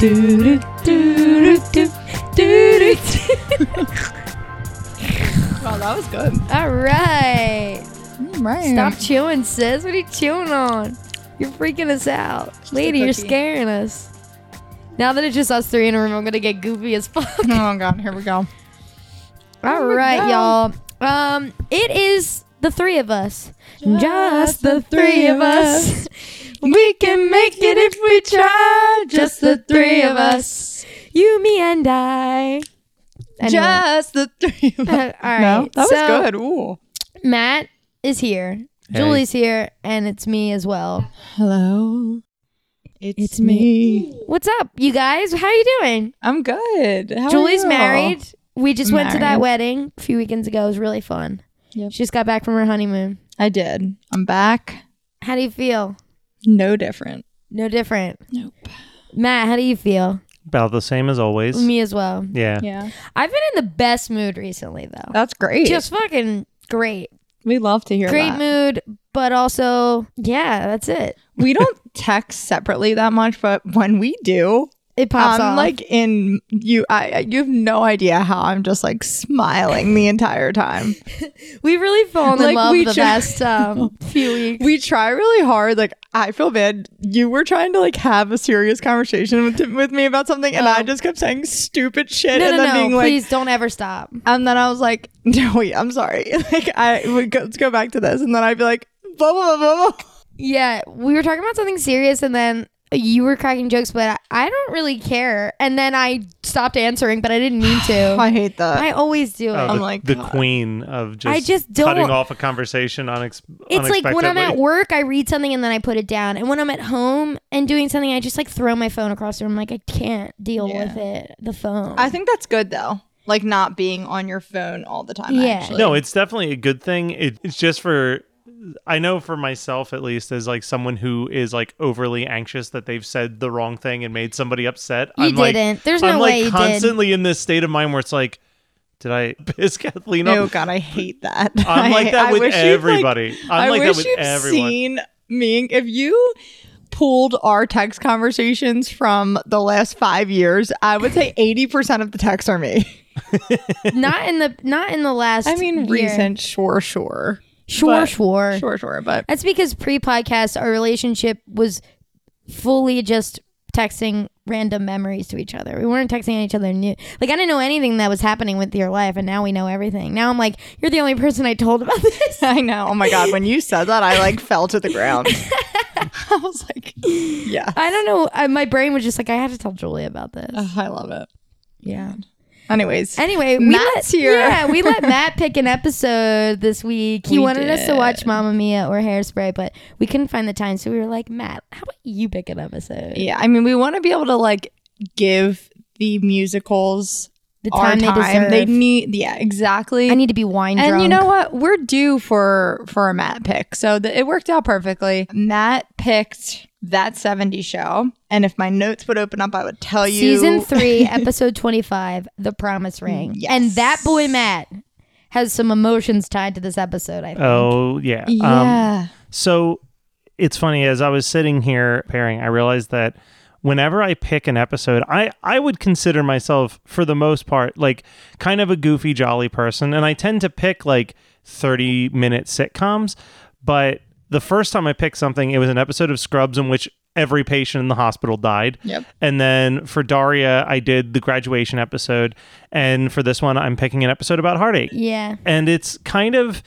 do do do do do do do Wow, that was good. All right. Right. Stop chewing, sis. What are you chewing on? You're freaking us out. Lady, you're scaring us. Now that it's just us three in a room, I'm gonna get goofy as fuck. Oh god, here we go. All we right, go. y'all. Um, it is the three of us. Just the three of us. We can make it if we try. Just the three of us. You, me, and I. Anyway. Just the three of us. Uh, all right. No, that was so, good. Ooh. Matt is here. Hey. Julie's here, and it's me as well. Hello. It's, It's me. What's up, you guys? How are you doing? I'm good. How are Julie's you? married. We just went to that wedding a few weekends ago. It was really fun. Yep. She just got back from her honeymoon. I did. I'm back. How do you feel? No different. No different. Nope. Matt, how do you feel? About the same as always. Me as well. Yeah. Yeah. I've been in the best mood recently, though. That's great. Just fucking great. we love to hear Great that. mood, but also, yeah, that's it. We don't text separately that much, but when we do, It pops I'm off. like in you. I I- you have no idea how I'm just like smiling the entire time. we've really fallen in like, love we the try- past um, few weeks. We try really hard. Like I feel bad. You were trying to like have a serious conversation with with me about something, and I just kept saying stupid shit, no, and no, then being like, please don't ever stop. and then I was like, no, wait, I'm sorry. Like I would go, let's go back to this, and then I'd be like, blah blah blah blah. blah. Yeah, we were talking about something serious, and then you were cracking jokes, but I, I don't really care. And then I stopped answering, but I didn't mean to. I hate that. I always do it. Oh, I'm the, like, the God. queen of just, I just don't- cutting off a conversation unex- It's like when I'm at work, I read something and then I put it down. And when I'm at home and doing something, I just like throw my phone across the room. Like I can't deal Yeah. with it. The phone. I think that's good though. Like not being on your phone all the time. Yeah. Actually. No, it's definitely a good thing. It, it's just for, I know for myself at least, as like someone who is like overly anxious that they've said the wrong thing and made somebody upset. you I'm like, didn't. There's no I'm way like you did. constantly in this state of mind where it's like, did I piss Kathleen Oh off? God, I hate that. I'm like that I with wish you'd, like- everybody. I'm I like wish that with you've everyone. seen me. If you pulled our text conversations from the last five years, I would say eighty percent of the texts are me. not in the not in the last. I mean, year. recent, sure, sure, Sure, but- sure. sure, sure, but That's because pre-podcast, our relationship was fully just texting random memories to each other. We weren't texting each other new. Like I didn't know anything that was happening with your life, and now we know everything. Now I'm like, you're the only person I told about this. I know. Oh my God, when you said that, I like fell to the ground. I was like, yeah, I don't know. I, my brain was just like, I have to tell Julie about this. I love it. yeah. Anyways, Anyway, we Matt's let, here. Yeah, we let Matt pick an episode this week. He We wanted us to watch Mamma Mia or Hairspray, but we couldn't find the time, so we were like, Matt, how about you pick an episode? yeah, I mean, we want to be able to like give the musicals The our time they time. deserve. They need, yeah, exactly. I need to be wine and drunk. you know what? We're due for for a Matt pick, so the, it worked out perfectly. Matt picked that '70s show, and if my notes would open up, I would tell you. Season three, episode twenty-five, "The Promise Ring," Yes. and that boy Matt has some emotions tied to this episode. I think. Oh yeah. Um, Yeah. So it's funny as I was sitting here pairing, I realized that whenever I pick an episode, I I would consider myself for the most part like kind of a goofy jolly person and I tend to pick like 30 minute sitcoms, but the first time I picked something, it was an episode of Scrubs in which every patient in the hospital died. Yep. And then for Daria, I did the graduation episode, and for this one, I'm picking an episode about heartache Yeah. and it's kind of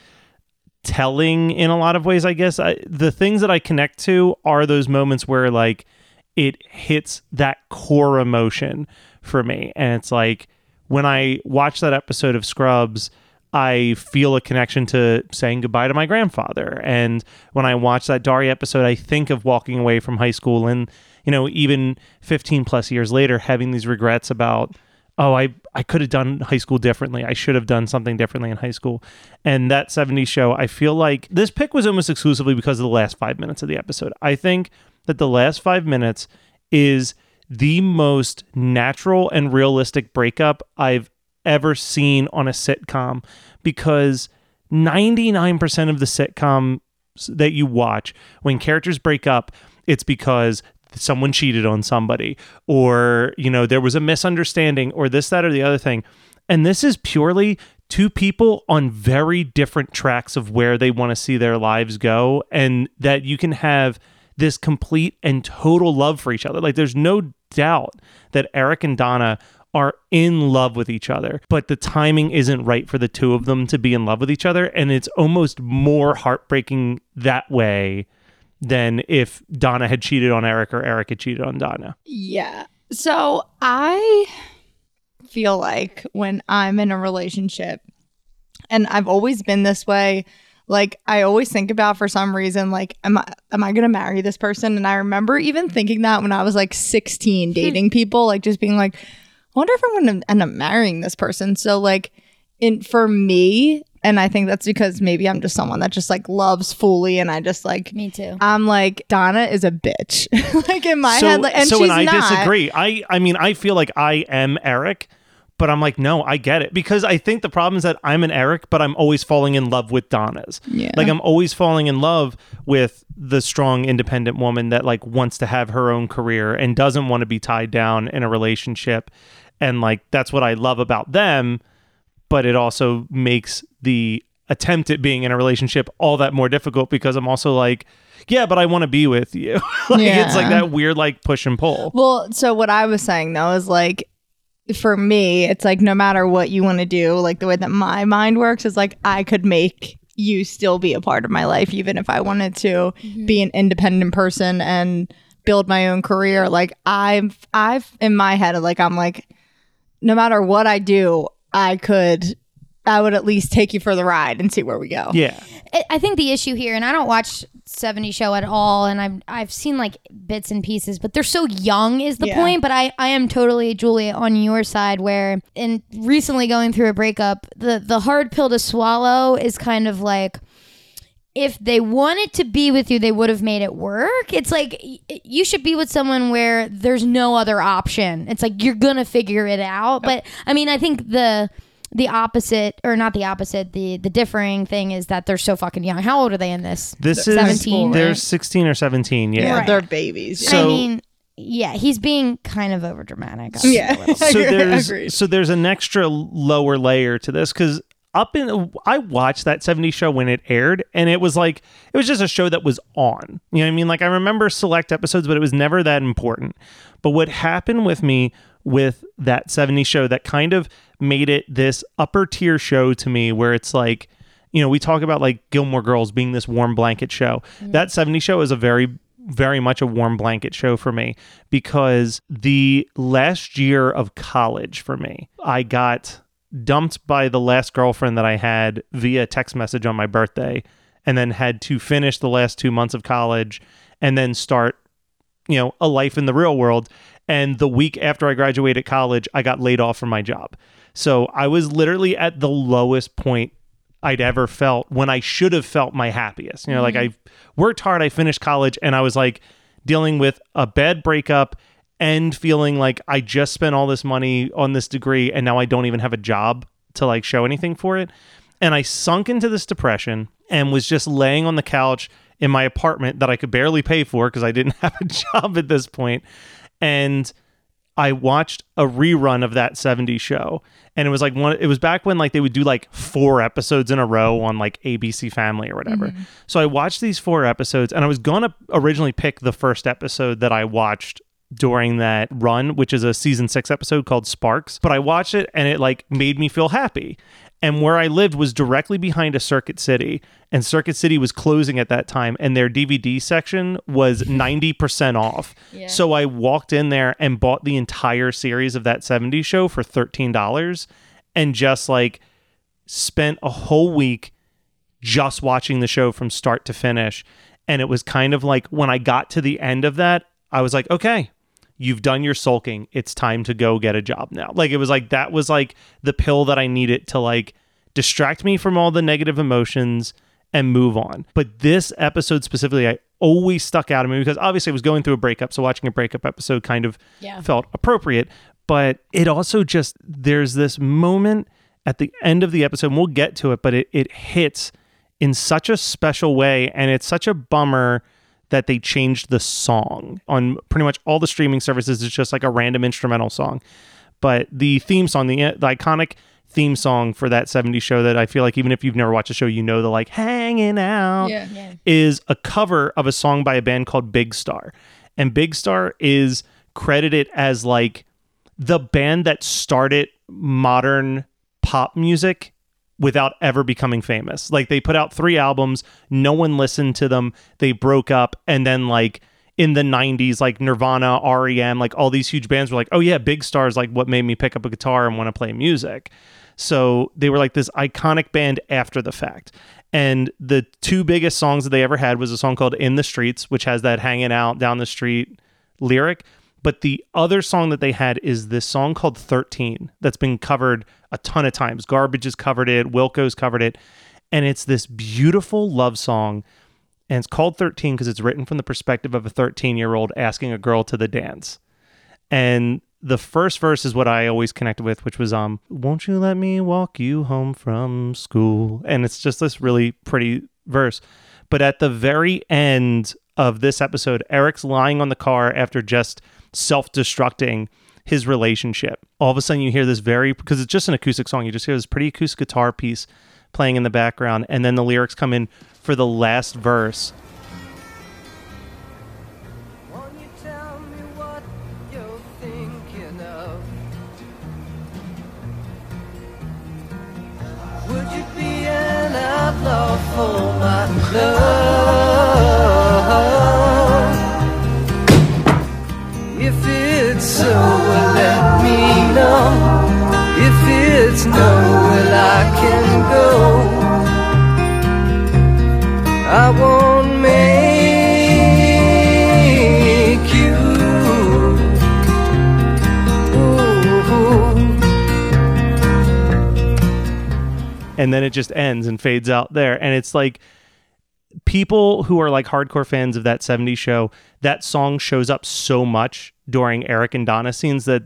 telling in a lot of ways i guess I, the things that i connect to are those moments where like it hits that core emotion for me. And it's like when i watch that episode of scrubs i feel a connection to saying goodbye to my grandfather. And when i watch that Daria episode i think of walking away from high school and you know even 15 plus years later having these regrets about oh i i could have done high school differently. I should have done something differently in high school. And that 70s show i feel like this pick was almost exclusively because of the last five minutes of the episode. I think that the last five minutes is the most natural and realistic breakup i've ever seen on a sitcom because 99% of the sitcom that you watch, when characters break up, it's because someone cheated on somebody or, you know, there was a misunderstanding or this, that, or the other thing. And this is purely two people on very different tracks of where they want to see their lives go and that you can have this complete and total love for each other. Like there's no doubt that Eric and Donna are in love with each other, but the timing isn't right for the two of them to be in love with each other and it's almost more heartbreaking that way than if Donna had cheated on Eric or Eric had cheated on Donna. Yeah. So I feel like when I'm in a relationship, and I've always been this way, like I always think about for some reason, like, am I am I gonna marry this person? And I remember even thinking that when I was like 16, hmm. dating people, like just being like, I wonder if I'm gonna end up marrying this person. So like in for me, and I think that's because maybe I'm just someone that just like loves fully and I just like Me too. I'm like Donna is a bitch. like in my so, head, like, and so she's and I not. disagree. I I mean I feel like I am Eric, but I'm like no, I get it because I think the problem is that I'm an Eric, but I'm always falling in love with Donna's. Yeah. Like I'm always falling in love with the strong independent woman that like wants to have her own career and doesn't want to be tied down in a relationship and like that's what I love about them, but it also makes the attempt at being in a relationship all that more difficult because I'm also like yeah, but I want to be with you. like it's like that weird like push and pull. Well, so what I was saying though is like for me, it's like no matter what you want to do, like the way that my mind works is like I could make you still be a part of my life even if I wanted to mm-hmm. be an independent person and build my own career. Like I've I've in my head like I'm like no matter what I do, I could I would at least take you for the ride and see where we go. Yeah. I- I think the issue here, and I don't watch 70 Show at all, and I've I've seen like bits and pieces, but they're so young is the Yeah. point. But I I am totally Julia on your side, where in recently going through a breakup, the the hard pill to swallow is kind of like. If they wanted to be with you, they would have made it work. It's like you should be with someone where there's no other option. It's like you're gonna figure it out. But I mean, I think the the opposite or not the opposite the the differing thing is that they're so fucking young how old are they in this This is 17 they're right? 16 or 17, yeah. Yeah, Right. they're babies. So- i mean yeah he's being kind of over dramatic Yeah. so there's so there's an extra lower layer to this because up in I watched that 70s show when it aired and it was like it was just a show that was on. You know what I mean? Like I remember select episodes, but it was never that important. But what happened with me with that 70s show that kind of made it this upper tier show to me where it's like you know, we talk about like Gilmore Girls being this warm blanket show. Mm-hmm. That 70 show is a very very much a warm blanket show for me because the last year of college for me, I got dumped by the last girlfriend that I had via text message on my birthday and then had to finish the last 2 months of college and then start you know, a life in the real world. And the week after I graduated college, I got laid off from my job. So I was literally at the lowest point I'd ever felt when I should have felt my happiest. You know, like mm-hmm. I worked hard, I finished college, and I was like dealing with a bad breakup and feeling like I just spent all this money on this degree and now I don't even have a job to like show anything for it. And I sunk into this depression and was just laying on the couch in my apartment that I could barely pay for because I didn't have a job at this point. And I watched a rerun of that 70s show. And it was like one it was back when like they would do like four episodes in a row on like ABC Family or whatever. Mm-hmm. So I watched these four episodes and I was going to originally pick the first episode that I watched during that run, which is a season 6 episode called Sparks, but I watched it and it like made me feel happy. And where I lived was directly behind a Circuit City, and Circuit City was closing at that time, and their DVD section was 90% off. Yeah. So I walked in there and bought the entire series of that 70s show for $13 and just like spent a whole week just watching the show from start to finish. And it was kind of like when I got to the end of that, I was like, okay, you've done your sulking. It's time to go get a job now. Like it was like that was like the pill that I needed to like distract me from all the negative emotions and move on. But this episode specifically, I always stuck out of me because obviously I was going through a breakup. So watching a breakup episode kind of Yeah. felt appropriate. But it also just, there's this moment at the end of the episode, and we'll get to it, but it, it hits in such a special way. And it's such a bummer that they changed the song on pretty much all the streaming services. It's just like a random instrumental song. But the theme song, the, the iconic theme song for that 70s show that I feel like even if you've never watched the show, you know the like hanging out Yeah. Yeah. is a cover of a song by a band called Big Star. And Big Star is credited as like the band that started modern pop music without ever becoming famous. Like they put out 3 albums, no one listened to them, they broke up and then like in the 90s like Nirvana, REM, like all these huge bands were like, "Oh yeah, Big Star is like what made me pick up a guitar and want to play music." So they were like this iconic band after the fact. And the two biggest songs that they ever had was a song called In the Streets, which has that hanging out down the street lyric. But the other song that they had is this song called 13 that's been covered a ton of times. Garbage has covered it, Wilco's covered it. And it's this beautiful love song. And it's called 13 because it's written from the perspective of a 13 year old asking a girl to the dance. And the first verse is what I always connected with, which was um, "Won't you let me walk you home from school?" And it's just this really pretty verse. But at the very end of this episode, Eric's lying on the car after just self-destructing his relationship. All of a sudden, you hear this very because it's just an acoustic song. You just hear this pretty acoustic guitar piece playing in the background, and then the lyrics come in for the last verse. Would you be an outlaw for my love? It's nowhere I can go. I won't make you. Ooh. and then it just ends and fades out there and it's like people who are like hardcore fans of that 70s show that song shows up so much during eric and donna scenes that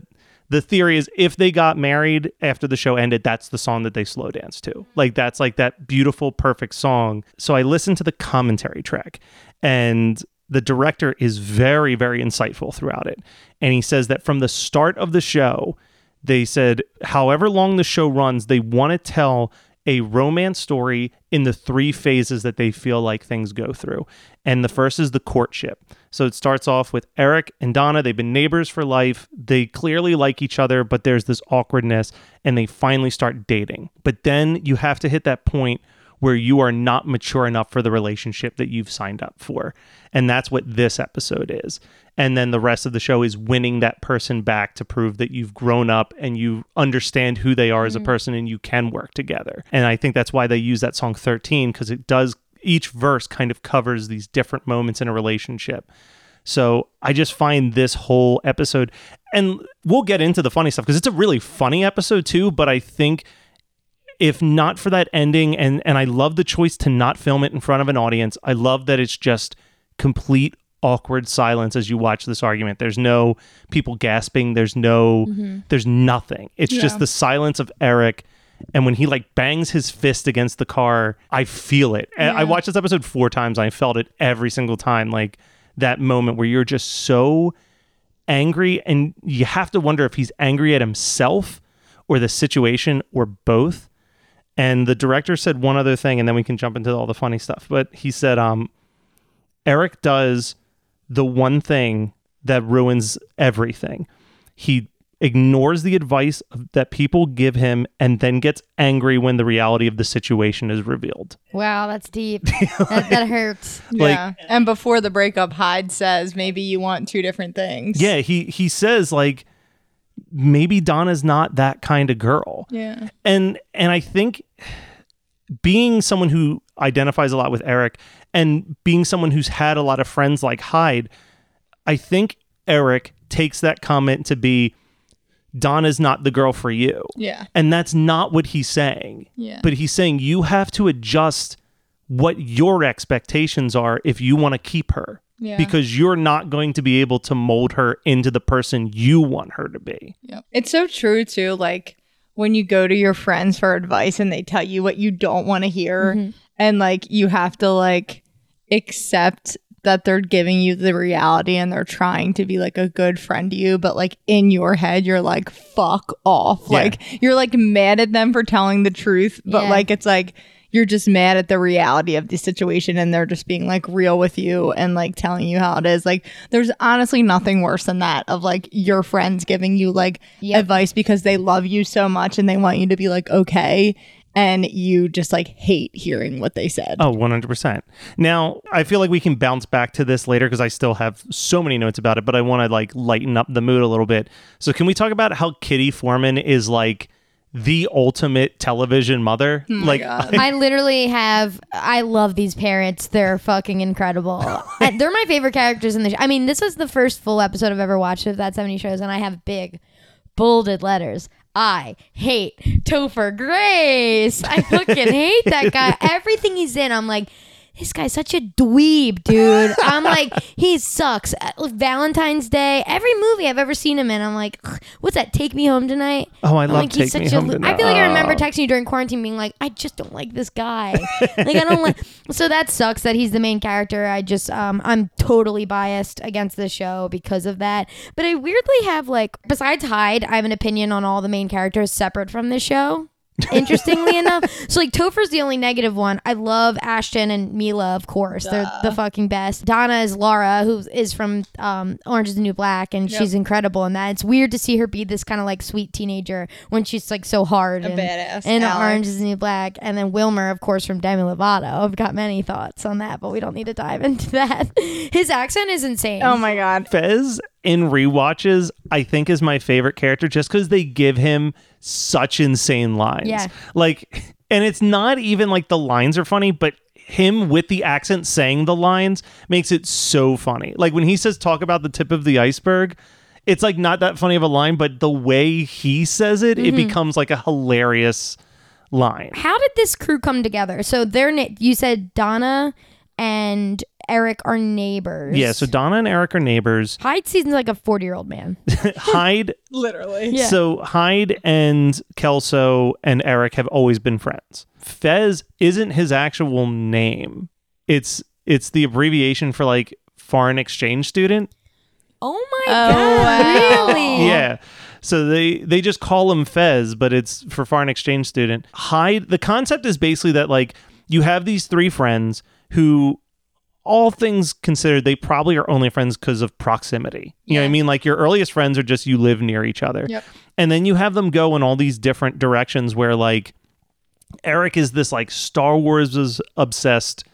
the theory is if they got married after the show ended that's the song that they slow dance to. Like that's like that beautiful perfect song. So i listened to the commentary track and the director is very very insightful throughout it. And he says that from the start of the show they said however long the show runs they want to tell a romance story in the three phases that they feel like things go through. And the first is the courtship. So it starts off with eric and donna. They've been neighbors for life. They clearly like each other but there's this awkwardness and they finally start dating. But then you have to hit that point where you are not mature enough for the relationship that you've signed up for. And that's what this episode is. And then the rest of the show is winning that person back to prove that you've grown up and you understand who they are as a mm-hmm. person and you can work together. And I think that's why they use that song 13 because it does each verse kind of covers these different moments in a relationship. So I just find this whole episode, and we'll get into the funny stuff because it's a really funny episode too. But I think if not for that ending and and I love the choice to not film it in front of an audience. I love that it's just complete awkward silence as you watch this argument. There's no people gasping, there's no there's nothing. It's just the silence of Eric and when he like bangs his fist against the car, I feel it. And I Yeah. watched this episode 4 times. I felt it every single time like that moment where you're just so angry and you have to wonder if he's angry at himself or the situation or both. And the director said one other thing, and then we can jump into all the funny stuff. But he said, um, Eric does the one thing that ruins everything. He ignores the advice that people give him and then gets angry when the reality of the situation is revealed. Wow, that's deep. that, that hurts. Like- yeah. And before the breakup, Hyde says maybe you want two different things. Yeah, he he says like maybe Donna's not that kind of girl. Yeah. and and I think being someone who identifies a lot with Eric and being someone who's had a lot of friends like Hyde, I think Eric takes that comment to be Donna's not the girl for you. Yeah. And that's not what he's saying. Yeah. But he's saying you have to adjust what your expectations are if you want to keep her. Yeah. Because you're not going to be able to mold her into the person you want her to be. Yep. It's so true too. Like when you go to your friends for advice and they tell you what you don't want to hear, mm-hmm. And like you have to like accept that they're giving you the reality and they're trying to be like a good friend to you but like in your head you're like fuck off Yeah. like you're like mad at them for telling the truth but Yeah. like it's like you're just mad at the reality of the situation and they're just being like real with you and like telling you how it is like there's honestly nothing worse than that of like your friends giving you like Yep. advice because they love you so much and they want you to be like okay and you just like hate hearing what they said Oh, 100%. Now, I feel like we can bounce back to this later because I still have so many notes about it, but I want to like lighten up the mood a little bit. So, can we talk about how Kitty Forman is like the ultimate television mother? Oh like, I literally have. I love these parents. They're fucking incredible. And uh, They're my favorite characters in the show. I mean, this was the first full episode I've ever watched of that 70 shows, and I have big, bolded letters. I hate Topher Grace. I fucking hate that guy. Everything he's in, I'm like, this guy's such a dweeb, dude. I'm like, he sucks. Uh, Valentine's Day, every movie I've ever seen him in, I'm like, what's that? Take Me Home Tonight. Oh, I I'm love like, he's Take Me Home lo- Tonight. I feel like I remember Oh. texting you during quarantine, being like, I just don't like this guy. like I don't like. So that sucks that he's the main character. I just um I'm totally biased against the show because of that. But I weirdly have like besides Hyde, I have an opinion on all the main characters separate from the show. Interestingly enough, so like Topher's the only negative one. I love Ashton and Mila, of course. They're the fucking best. Donna is Laura, who is from um, Orange is the New Black, and she's incredible in that. It's weird to see her be this kind of like sweet teenager when she's like so hard and badass in Alex. Orange is the New Black, and then Wilmer, of course, from Demi Lovato. I've got many thoughts on that, but we don't need to dive into that. His accent is insane. oh my god Fez in rewatches, I think, is my favorite character just because they give him such insane lines. Yeah. Like, and it's not even like the lines are funny, but him with the accent saying the lines makes it so funny. Like when he says, talk about the tip of the iceberg. It's like not that funny of a line, but the way he says it, it mm-hmm. becomes like a hilarious line. How did this crew come together? So they're na- you said Donna and Eric are neighbors. Yeah, so Donna and Eric are neighbors. Hyde seems like a forty year old man. Hyde literally Yeah. So Hyde and Kelso and Eric have always been friends. Fez isn't his actual name. It's it's the abbreviation for like foreign exchange student. Oh my Oh, god! wow. Really? Yeah. So they they just call him Fez, but it's for foreign exchange student. Hyde the concept is basically that like you have these three friends who all things considered they probably are only friends because of proximity. You know what I mean? Like your earliest friends are just you live near each other. Yep. And then you have them go in all these different directions where like Eric is this like Star Wars obsessed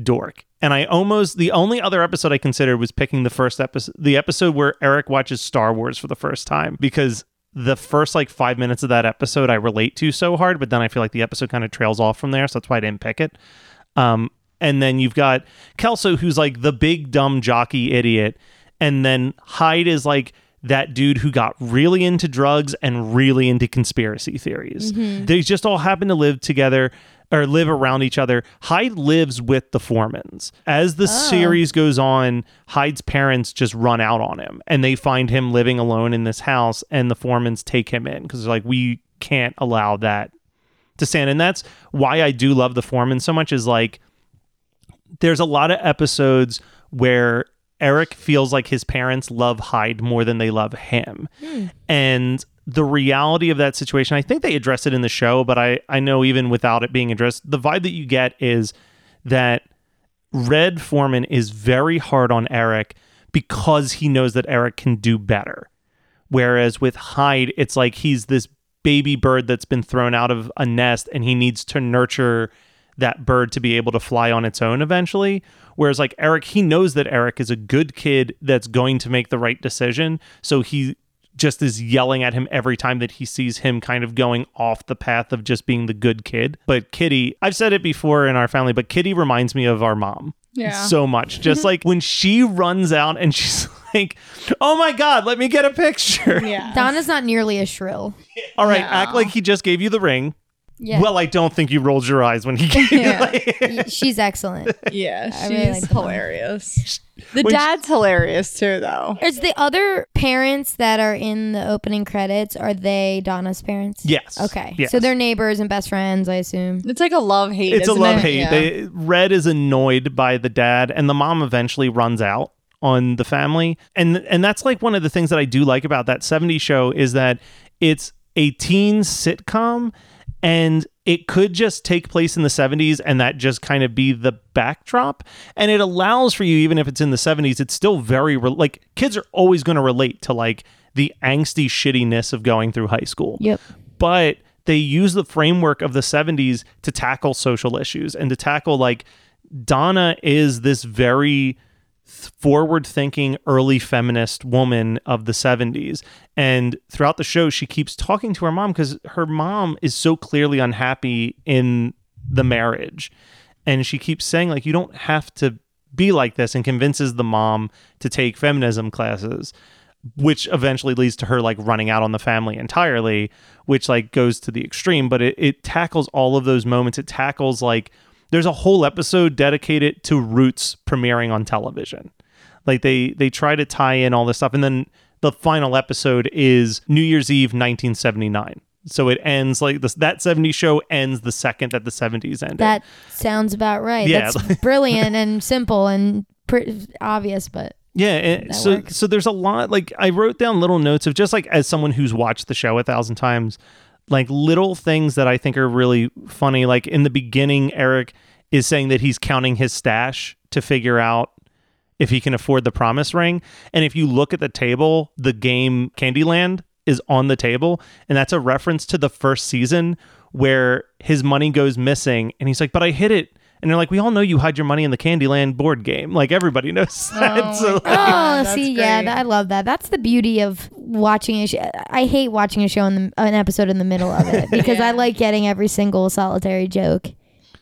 dork. And I almost the only other episode I considered was picking the first episode the episode where Eric watches Star Wars for the first time because the first like 5 minutes of that episode I relate to so hard, but then I feel like the episode kind of trails off from there, so that's why I didn't pick it. Um and then you've got Kelso who's like the big dumb jockey idiot and then Hyde is like that dude who got really into drugs and really into conspiracy theories. Mm-hmm. They just all happen to live together or live around each other. Hyde lives with the Formans. As the oh. series goes on, Hyde's parents just run out on him and they find him living alone in this house and the Formans take him in because they're like, we can't allow that to stand. And that's why I do love the Forman so much is like there's a lot of episodes where Eric feels like his parents love Hyde more than they love him. Hmm. And the reality of that situation, I think they address it in the show, but I, I know even without it being addressed, the vibe that you get is that Red Forman is very hard on Eric because he knows that Eric can do better. Whereas with Hyde, it's like he's this baby bird that's been thrown out of a nest and he needs to nurture that bird to be able to fly on its own eventually. Whereas like Eric, he knows that Eric is a good kid that's going to make the right decision. So he just is yelling at him every time that he sees him kind of going off the path of just being the good kid. But Kitty, I've said it before in our family, but Kitty reminds me of our mom Yeah. so much. Just like when she runs out and she's like, "Oh my god, let me get a picture." yeah Donna's not nearly as shrill. All right, No. act like he just gave you the ring. Yeah. Well, I don't think you rolled your eyes when he came. Yeah. She's excellent. Yeah, I she's really like the hilarious. The When she- dad's hilarious too, though. Is the other parents that are in the opening credits are they Donna's parents? yes. Okay. Yes. So they're neighbors and best friends, I assume. It's like a love hate. it's a isn't love it? hate. Yeah. They, Red is annoyed by the dad, and the mom eventually runs out on the family. And and that's like one of the things that I do like about that 70s show is that it's a teen sitcom and it could just take place in the 70s and that just kind of be the backdrop and it allows for you even if it's in the 70s it's still very re- like kids are always going to relate to like the angsty shittiness of going through high school Yep. but they use the framework of the 70s to tackle social issues and to tackle like Donna is this very forward thinking early feminist woman of the 70s and throughout the show she keeps talking to her mom because her mom is so clearly unhappy in the marriage. And she keeps saying like you don't have to be like this and convinces the mom to take feminism classes which eventually leads to her like running out on the family entirely which like goes to the extreme. But it, it tackles all of those moments. It tackles like there's a whole episode dedicated to roots premiering on television like they they try to tie in all this stuff and then the final episode is new year's eve 1979 so it ends like this that 70s show ends the second that the 70s ended That sounds about right. Yeah. That's brilliant and simple and pre- obvious, but Yeah, eh, and so works. so there's a lot like I wrote down little notes of just like as someone who's watched the show a thousand times, like little things that I think are really funny. Like in the beginning, Eric is saying that he's counting his stash to figure out if he can afford the promise ring. And if you look at the table, the game Candyland is on the table, and that's a reference to the first season where his money goes missing, and he's like, "But I hid it." And they're like, we all know you hide your money in the Candyland board game. Like everybody knows that. Oh so, like, Oh, see, yeah, great. th- I love that. That's the beauty of watching a show. I hate watching a show in the an episode in the middle of it because Yeah. I like getting every single solitary joke.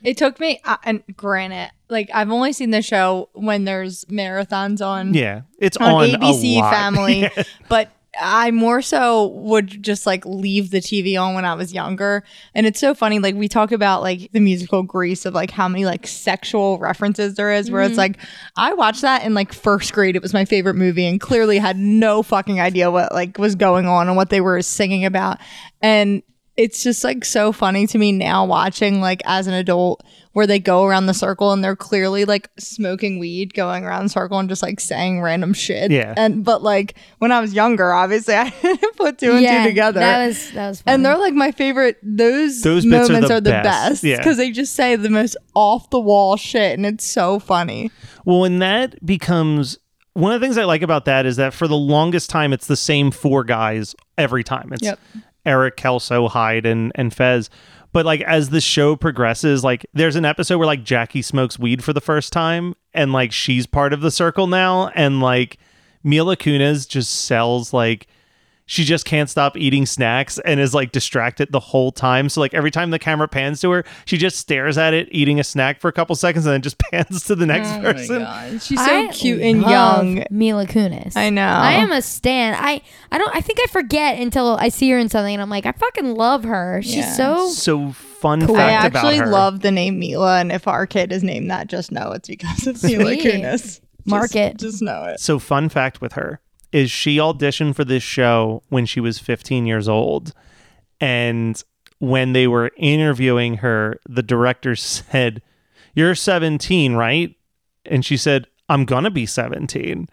It took me, uh, and granted, like I've only seen the show when there's marathons on yeah, it's on, on, ABC a lot. Family, but I more so would just like leave the TV on when I was younger. And it's so funny, like we talk about like the musical Grease of like how many like sexual references there is, where it's mm-hmm. like I watched that in like first grade. It was my favorite movie, and clearly had no fucking idea what like was going on and what they were singing about. And it's just like so funny to me now watching like as an adult where they go around the circle and they're clearly like smoking weed going around the circle and just like saying random shit Yeah. and but like when i was younger obviously i didn't put two and two together That was that was fun. and they're like my favorite those, Those bits are moments the are the, best. best Yeah. because they just say the most off the wall shit and it's so funny Well, and that becomes one of the things I like about that is that for the longest time, it's the same four guys every time. It's Yep. Eric, Kelso, Hyde, and and Fez. But like as the show progresses, like there's an episode where like Jackie smokes weed for the first time, and like she's part of the circle now, and like Mila Kunis just sells like she just can't stop eating snacks and is like distracted the whole time. So like every time the camera pans to her, she just stares at it eating a snack for a couple seconds and then just pans to the next oh person. she's so I cute and love young Mila Kunis. I know. I am a stan. I I don't. I think I forget until I see her in something, and I'm like, I fucking love her. She's Yeah. so. So fun Cool. I actually about her. love the name Mila, and if our kid is named that, just know it's because of Mila Kunis. Mark Just- it. Just know it. So fun fact with her is she auditioned for this show when she was 15 years old. And when they were interviewing her, the director said, You're 17, right? And she said, I'm going to be 17.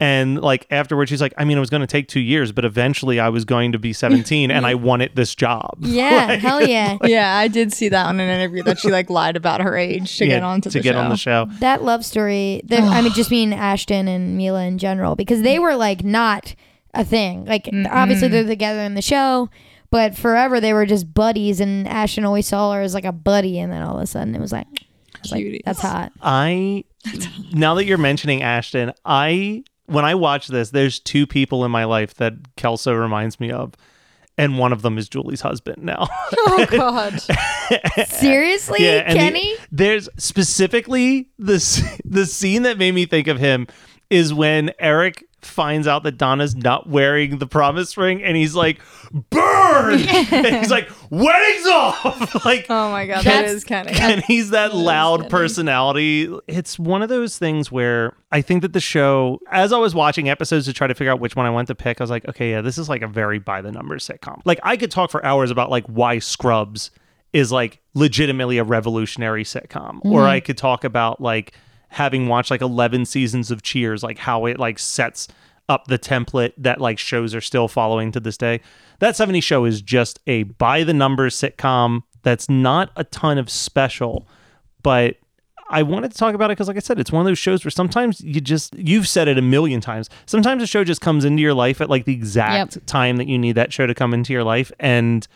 And like afterwards, she's like, I mean, it was going to take two years, but eventually I was going to be 17 and I wanted this job. Yeah, Like, hell yeah. Yeah, I did see that on an interview that she like lied about her age to yeah, get onto to the get show. on the show. That love story. the- I mean, just mean Ashton and Mila in general, because they were like not a thing. Like obviously they're together in the show, but forever they were just buddies, and Ashton always saw her as like a buddy, and then all of a sudden it was like, it's like, that's hot. I now that you're mentioning Ashton, I when I watch this, there's two people in my life that Kelso reminds me of, and one of them is Julie's husband now. Oh God. Seriously, the- Kenny? there's specifically this the scene that made me think of him is when Eric finds out that Donna's not wearing the promise ring and he's like, burn! and he's like, wedding's off! like, Oh my god, that That's- kind of. and he's that loud personality. It's one of those things where I think that the show, as I was watching episodes to try to figure out which one I wanted to pick, I was like, okay, yeah, this is like a very by the numbers sitcom. Like I could talk for hours about like why Scrubs is like legitimately a revolutionary sitcom, or mm-hmm. I could talk about like having watched like 11 seasons of Cheers, like how it like sets up the template that like shows are still following to this day. That 70 show is just a by the numbers sitcom that's not a ton of special, but I wanted to talk about it because, like I said, it's one of those shows where sometimes you just, you've said it a million times. Sometimes a show just comes into your life at like the exact time that you need that show to come into your life. And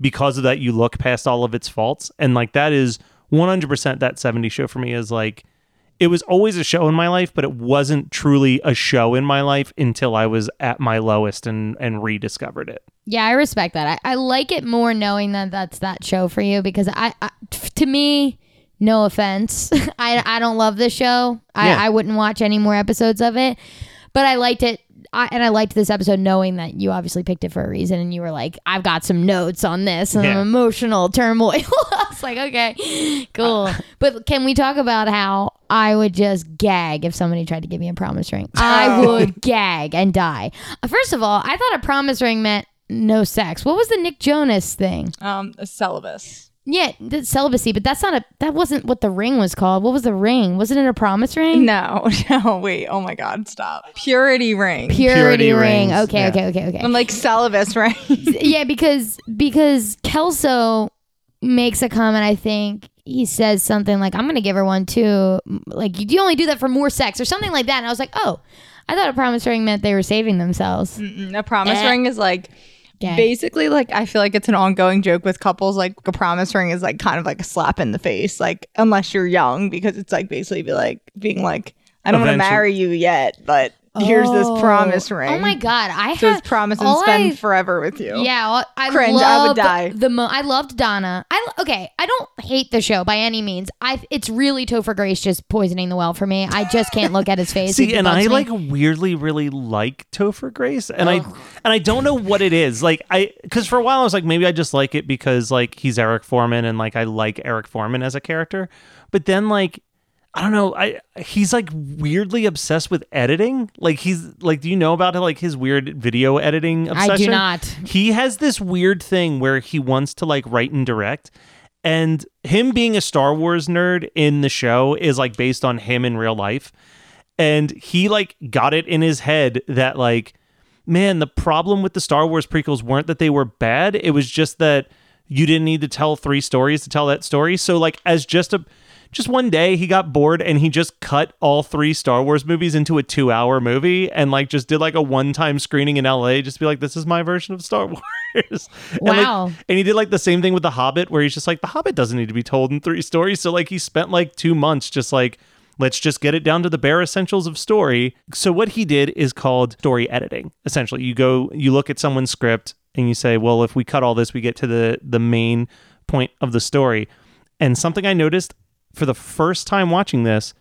because of that, you look past all of its faults. And like that is 100% that 70 show for me is like, it was always a show in my life, but it wasn't truly a show in my life until I was at my lowest and, and rediscovered it. Yeah, I respect that. I, I like it more knowing that that's that show for you because I, I to me, no offense, I, I don't love this show. I, Yeah. I wouldn't watch any more episodes of it, but I liked it. I, and I liked this episode knowing that you obviously picked it for a reason and you were like, I've got some notes on this and Yeah. emotional turmoil. I like, okay, cool. but can we talk about how I would just gag if somebody tried to give me a promise ring? I would gag and die. Uh, First of all, I thought a promise ring meant no sex. What was the Nick Jonas thing? Um, a celibus. Yeah, the celibacy, but that's not a that wasn't what the ring was called. What was the ring? Wasn't it a promise ring? No, no, wait. Oh my god, stop. Purity ring. Purity, Purity ring. rings, Okay, yeah. okay, okay, okay. I'm like celibus ring. yeah, because because Kelso makes a comment. I think he says something like, "I'm gonna give her one too." Like you only do that for more sex or something like that. And I was like, "Oh, I thought a promise ring meant they were saving themselves." Mm, a promise Eh. ring is like Gag. basically like I feel like it's an ongoing joke with couples. Like a promise ring is like kind of like a slap in the face, like unless you're young, because it's like basically be like being like, I don't want to marry you yet, but here's this Oh. promise ring. Oh my god, I So have it's promise and spend I- forever with you. Yeah, well, I Cringe, Loved I would die. The mo- I loved Donna. I okay. I don't hate the show by any means. I it's really Topher Grace just poisoning the well for me. I just can't look at his face. See, and I me. like weirdly really like Topher Grace, and I and I don't know what it is. Like I, because for a while I was like maybe I just like it because like he's Eric Forman, and like I like Eric Forman as a character. But then like I don't know, I he's like weirdly obsessed with editing. Like he's like, do you know about like his weird video editing I obsession? do not. He has this weird thing where he wants to like write and direct. And him being a Star Wars nerd in the show is like based on him in real life. And he like got it in his head that like, man, the problem with the Star Wars prequels weren't that they were bad. It was just that you didn't need to tell three stories to tell that story. So like as just a just one day he got bored and he just cut all three Star Wars movies into a two hour movie and like just did like a one time screening in LA, just be like, this is my version of Star Wars. And, like, Wow. and he did like the same thing with The Hobbit, where he's just like, The Hobbit doesn't need to be told in three stories. So like he spent like two months just like, let's just get it down to the bare essentials of story. So what he did is called story editing. Essentially, you go, you look at someone's script and you say, well, if we cut all this, we get to the the main point of the story. And something I noticed for the first time watching this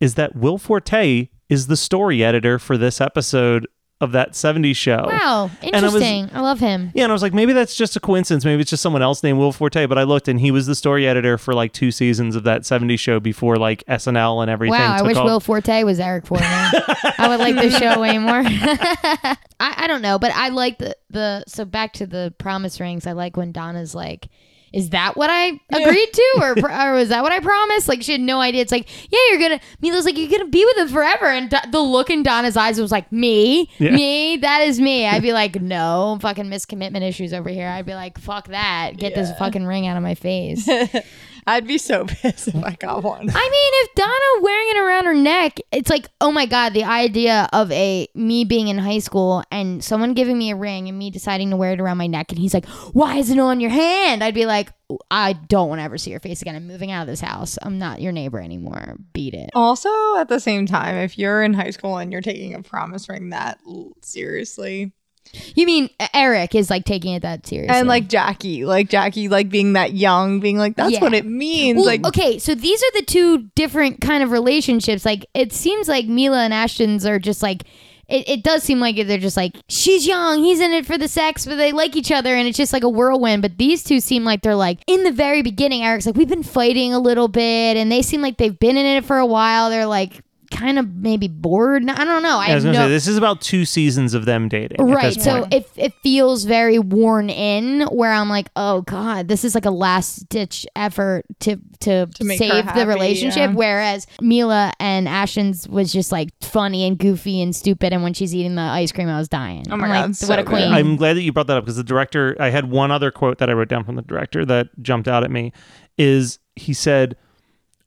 is that Will Forte is the story editor for this episode of that 70s show. Wow, I was- interesting. I, love him. Yeah, and I was like, maybe that's just a coincidence. Maybe it's just someone else named Will Forte. But I looked, and he was the story editor for like two seasons of that '70s show before like SNL and everything. Wow, I wish off. Will Forte was Eric Forman. I would like this show way more. I, I don't know, but I like the the so back to the promise rings. I like when Donna's like, "Is that what I agreed to, or or was that what I promised?" Like she had no idea. It's like, yeah, you're gonna. Mila's like, you're gonna be with him forever, and Do- the look in Donna's eyes was like, me, Yeah. me, that is me. I'd be like, no, fucking miscommitment issues over here. I'd be like, fuck that, get this fucking ring out of my face. I'd be so pissed if I got one. I mean, if Donna wearing it around her neck, it's like, oh my god, the idea of a me being in high school and someone giving me a ring and me deciding to wear it around my neck, and he's like, "Why is it on your hand?" I'd be like, "I don't want to ever see your face again. I'm moving out of this house. I'm not your neighbor anymore. Beat it." Also, at the same time, if you're in high school and you're taking a promise ring that seriously, You mean Eric is like taking it that seriously? and like Jackie, like Jackie, like being that young, being like, that's Yeah. what it means. Well, like, okay, so these are the two different kind of relationships. Like it seems like Mila and Ashton's are just like it, it does seem like they're just like she's young, he's in it for the sex, but they like each other, and it's just like a whirlwind. But these two seem like they're like in the very beginning. Eric's like we've been fighting a little bit, and they seem like they've been in it for a while. They're like kind of maybe bored. I don't know. I, I was gonna no, say this is about two seasons of them dating. Right. So it, it feels very worn in where I'm like, oh God, this is like a last ditch effort to to, make her save happy, the relationship. yeah. Whereas Mila and Ashton's was just like funny and goofy and stupid. And when she's eating the ice cream, I was dying. Oh my I'm God, like, it's what so a queen. good. I'm glad that you brought that up because the director, I had one other quote that I wrote down from the director that jumped out at me is he said,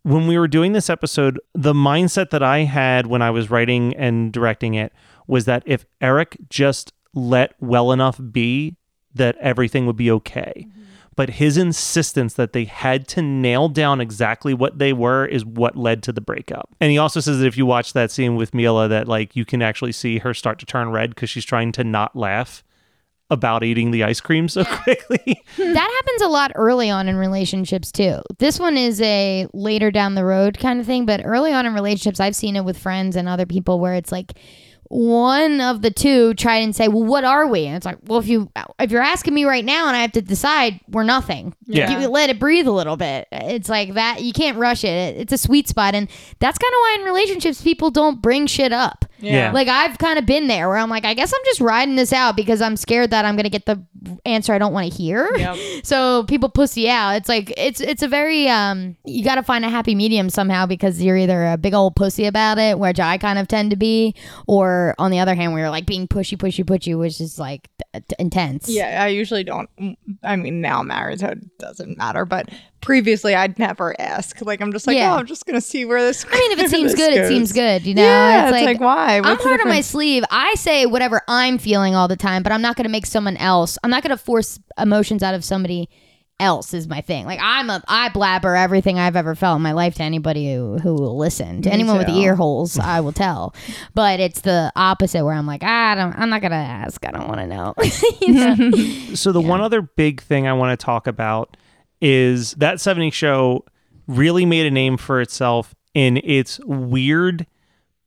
when we were doing this episode, the mindset that I had when I was writing and directing it was that if Eric just let well enough be, that everything would be okay. Mm-hmm. But his insistence that they had to nail down exactly what they were is what led to the breakup. And he also says that if you watch that scene with Mila, that like you can actually see her start to turn red because she's trying to not laugh about eating the ice cream so quickly. that happens a lot early on in relationships too. This one is a later down the road kind of thing, but early on in relationships, I've seen it with friends and other people where it's like one of the two try and say, "Well, what are we?" And it's like, "Well, if you if you're asking me right now and I have to decide, we're nothing. Yeah. You let it breathe a little bit. It's like that. You can't rush it. It- It's a sweet spot, and that's kind of why in relationships people don't bring shit up. Yeah. Like I've kind of been there where I'm like, I guess I'm just riding this out because I'm scared that I'm gonna get the answer I don't want to hear. Yep. So people pussy out. It's like it's it's a very um you got to find a happy medium somehow because you're either a big old pussy about it, which I kind of tend to be, or on the other hand, where you're like being pushy, pushy, pushy, which is like intense. Yeah, I usually don't. I mean, now I'm married, so it doesn't matter. But previously, I'd never ask. Like, I'm just like, Yeah. oh, I'm just gonna see where this. I mean, if it seems this good, it seems good. You know, Yeah, it's like, why? I'm What's the hard on my sleeve. I say whatever I'm feeling all the time, but I'm not going to make someone else. I'm not going to force emotions out of somebody else. Is my thing. Like I'm a, I blabber everything I've ever felt in my life to anybody who, who will listen. To Me anyone with too. ear holes, I will tell. But it's the opposite where I'm like, "Ah, I don't. I'm not going to ask. I don't want to know. You know? So the one other big thing I want to talk about is that 70s show really made a name for itself in its weird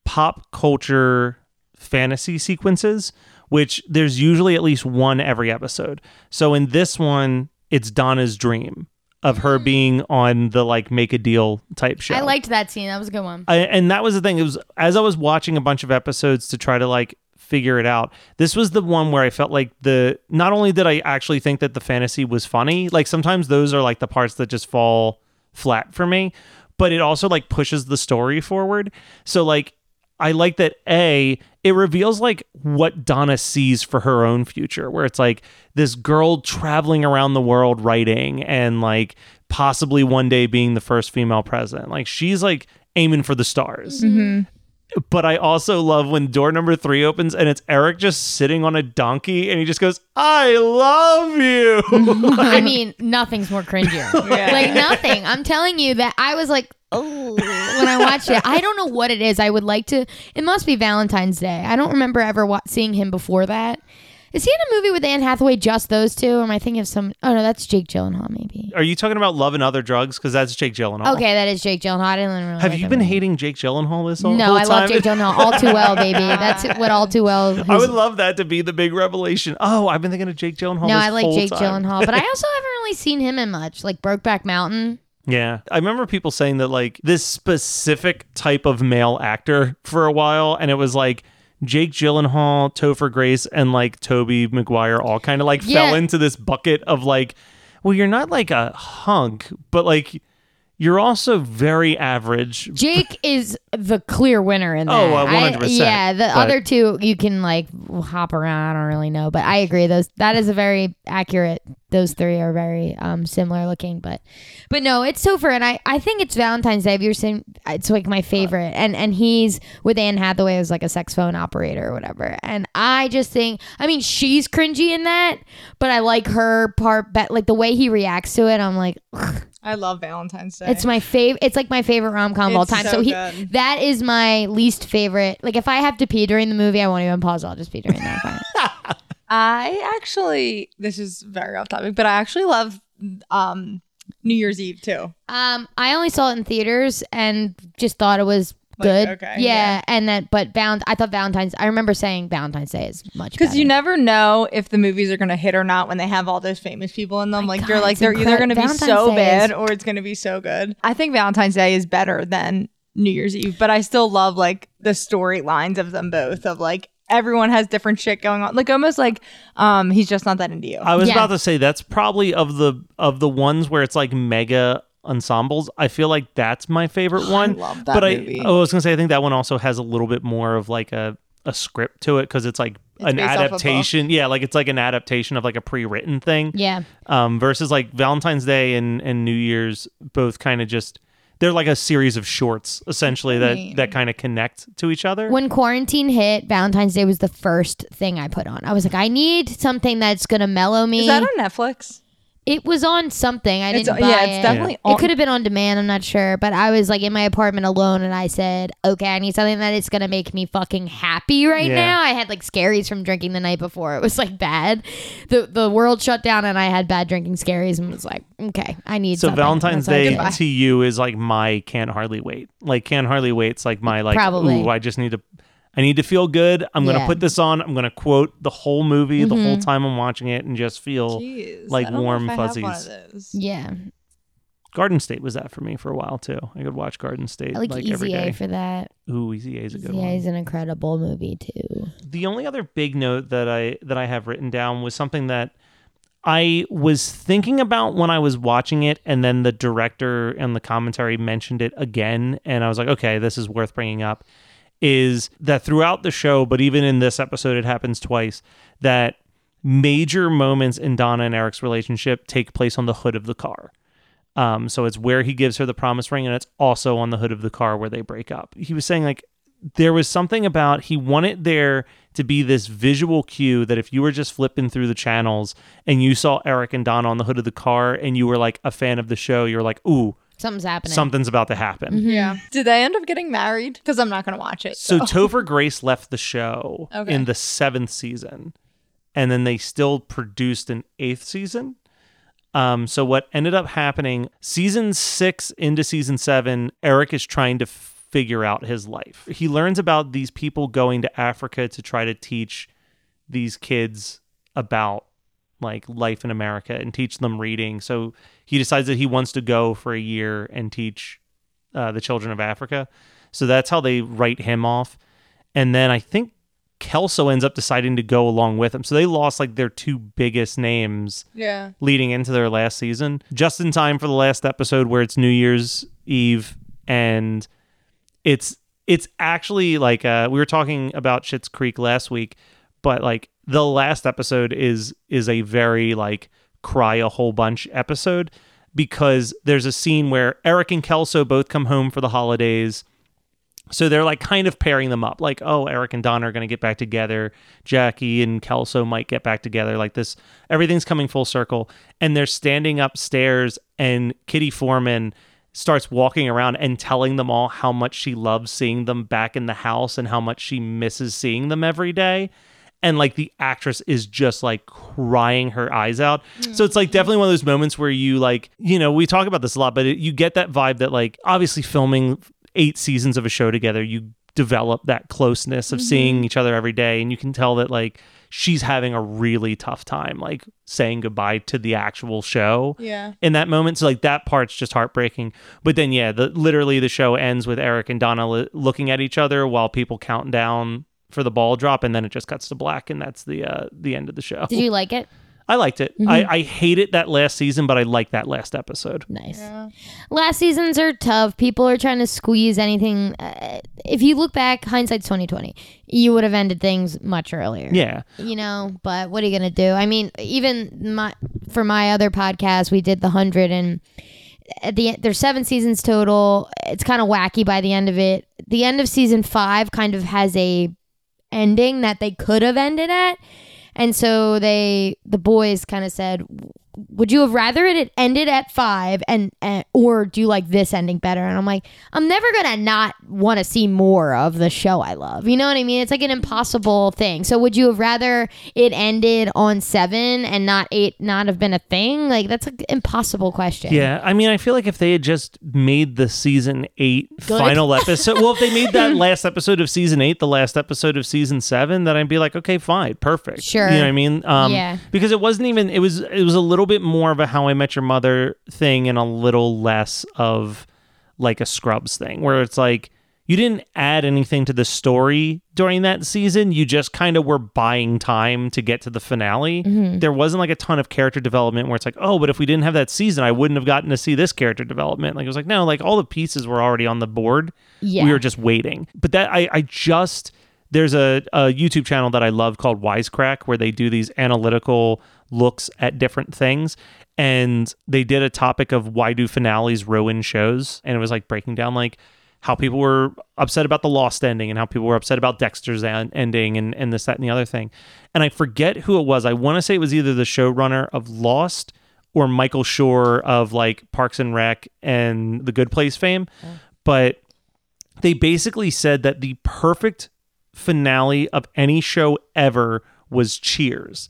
pop culture fantasy sequences, which there's usually at least one every episode. So in this one, it's Donna's dream of her mm-hmm. being on the like make a deal type show. I liked that scene. That was a good one. I, and that was the thing. It was as I was watching a bunch of episodes to try to like figure it out. This was the one where I felt like the not only did I actually think that the fantasy was funny, like sometimes those are like the parts that just fall flat for me, but it also like pushes the story forward. So like I like that A, it reveals like what Donna sees for her own future, where it's like this girl traveling around the world writing and like possibly one day being the first female president. Like she's like aiming for the stars. Mm-hmm. But I also love when door number three opens and it's Eric just sitting on a donkey and he just goes, I love you. I mean, nothing's more cringier. Like nothing. I'm telling you that I was like, oh, when I watch it, I don't know what it is. I would like to. It must be Valentine's Day. I don't remember ever wa- seeing him before that. Is he in a movie with Anne Hathaway? Just those two? Or am I thinking of some? Oh no, that's Jake Gyllenhaal. Maybe. Are you talking about love and other drugs? Because that's Jake Gyllenhaal. Okay, that is Jake Gyllenhaal. I didn't really Have like you that been movie. hating Jake Gyllenhaal this whole, No, whole I love? Jake Gyllenhaal all too well, baby. That's what all too well. I would love that to be the big revelation. Oh, I've been thinking of Jake Gyllenhaal. no, this I like whole Jake time. Gyllenhaal, but I also haven't really seen him in much. Like Brokeback Mountain. Yeah. I remember people saying that like this specific type of male actor for a while, and it was like Jake Gyllenhaal, Topher Grace, and like Tobey Maguire all kind of like Yeah. fell into this bucket of like, well, you're not like a hunk, but like you're also very average. Jake is the clear winner in that. Oh, uh, 100%, yeah, the but- other two you can like hop around. I don't really know, but I agree. Those that is a very accurate. Those three are very um, similar looking, but but no, it's Topher, and I I think it's Valentine's Day. If you're saying it's like my favorite, and and he's with Anne Hathaway as like a sex phone operator or whatever, and I just think I mean she's cringy in that, but I like her part, but like the way he reacts to it, I'm like. ugh. I love Valentine's Day. It's my favorite. It's like my favorite rom com of all time. So, so he, good. that is my least favorite. Like if I have to pee during the movie, I won't even pause. I'll just pee during that. I actually, this is very off topic, but I actually love um New Year's Eve too. um, I only saw it in theaters and just thought it was good. okay, yeah, yeah. and that but Valent- I thought Valentine's. I remember saying Valentine's Day is much Because you never know if the movies are gonna hit or not when they have all those famous people in them. My like you're like they're either gonna be so Day bad is- or it's gonna be so good. I think Valentine's Day is better than New Year's Eve, but I still love like the storylines of them both. Of like everyone has different shit going on, like almost like um he's just not that into you. I was Yeah. about to say that's probably of the of the ones where it's like mega ensembles. I feel like that's my favorite one. love that but movie. I, oh, I was gonna say I think that one also has a little bit more of like a a script to it because it's like an based off a book. adaptation. Yeah, like it's like an adaptation of like a pre-written thing. yeah, Um, versus like Valentine's Day and and New Year's both kind of just they're like a series of shorts essentially that Right. that kind of connect to each other. when quarantine hit, Valentine's Day was the first thing I put on. I was like, I need something that's gonna mellow me. is that on Netflix? It was on something. I It's didn't buy yeah, it's it. definitely It on. could have been on demand. I'm not sure, but I was like in my apartment alone, and I said, "Okay, I need something that is gonna make me fucking happy right Yeah. now." I had like scaries from drinking the night before. It was like bad. the The world shut down, and I had bad drinking scaries, and was like, "Okay, I need." so something." Valentine's That's what I Day to you is like my can't hardly wait. Like can't hardly wait's like my like Probably. ooh I just need to I need to feel good. I'm gonna Yeah. put this on. I'm gonna quote the whole movie the whole Mhm. time I'm watching it and just feel Jeez, like I don't know warm if I have one of fuzzies. Yeah, Garden State was that for me for a while too. I could watch Garden State I like, like, every Easy A for that. Ooh, Easy A is a good Easy A one. is an incredible movie too. the only other big note that I that I have written down was something that I was thinking about when I was watching it, and then the director and the commentary mentioned it again, and I was like, okay, this is worth bringing up. Is that throughout the show, but even in this episode, it happens twice that major moments in Donna and Eric's relationship take place on the hood of the car. Um, so it's where he gives her the promise ring, and it's also on the hood of the car where they break up. He was saying like there was something about he wanted there to be this visual cue that if you were just flipping through the channels and you saw Eric and Donna on the hood of the car and you were like a fan of the show, you're like, ooh, Something's happening. something's about to happen. Yeah. Did they end up getting married? Because I'm not gonna watch it. So So, Topher Grace left the show Okay. in the seventh season, and then they still produced an eighth season. Um, so what ended up happening, season six into season seven, Eric is trying to figure out his life. He learns about these people going to Africa to try to teach these kids about like life in America and teach them reading. So he decides that he wants to go for a year and teach uh, the children of Africa. So that's how they write him off. And then I think Kelso ends up deciding to go along with him. So they lost like their two biggest names yeah. leading into their last season, just in time for the last episode where it's New Year's Eve and it's it's actually like uh we were talking about Schitt's Creek last week, but like the last episode is is a very like cry a whole bunch episode because there's a scene where Eric and Kelso both come home for the holidays. So they're like kind of pairing them up. Like, oh, Eric and Donna are going to get back together. Jackie and Kelso might get back together. Like this, everything's coming full circle. And they're standing upstairs, and Kitty Forman starts walking around and telling them all how much she loves seeing them back in the house and how much she misses seeing them every day. And like the actress is just like crying her eyes out. So it's like mm-hmm. definitely one of those moments where you like, you know, we talk about this a lot, but it, you get that vibe that like obviously filming eight seasons of a show together, you develop that closeness of seeing mm-hmm. each other every day. And you can tell that like she's having a really tough time, like saying goodbye to the actual show Yeah. in that moment. So like that part's just heartbreaking. But then yeah, the literally the show ends with Eric and Donna li- looking at each other while people count down for the ball drop, and then it just cuts to black, and that's the uh, the end of the show. Did you like it? I liked it. I, I hate it that last season, but I like that last episode. Nice. Yeah. Last seasons are tough. People are trying to squeeze anything. Uh, if you look back, hindsight's twenty twenty. You would have ended things much earlier. Yeah, You know, but what are you gonna do? I mean, even my for my other podcast, we did the hundred, and at the end, there's seven seasons total. It's kind of wacky by the end of it. The end of season five kind of has a ending that they could have ended at. And so they, the boys kind of said, would you have rather it ended at five and, and or do you like this ending better? And I'm like, I'm never gonna not want to see more of the show I love. You know what I mean? It's like an impossible thing. So would you have rather it ended on seven and not eight, not have been a thing? Like that's an impossible question. Yeah, I mean, I feel like if they had just made the season eight Good. final episode, well, if they made that last episode of season eight the last episode of season seven, then I'd be like, okay, fine, perfect. Sure. you know what I mean? Um, Yeah. Because it wasn't even. It was. It was a little bit more of a How I Met Your Mother thing, and a little less of like a Scrubs thing, where it's like. You didn't add anything to the story during that season. You just kind of were buying time to get to the finale. Mm-hmm. There wasn't like a ton of character development where it's like, oh, but if we didn't have that season, I wouldn't have gotten to see this character development. Like it was like, no, like all the pieces were already on the board. Yeah. We were just waiting. But that I, I just there's a, a YouTube channel that I love called Wisecrack where they do these analytical looks at different things. And they did a topic of why do finales ruin shows? And it was like breaking down like how people were upset about the Lost ending and how people were upset about Dexter's en- ending and, and this, that, and the other thing. And I forget who it was. I want to say it was either the showrunner of Lost or Michael Schur of like Parks and Rec and The Good Place fame. Oh. But they basically said that the perfect finale of any show ever was Cheers.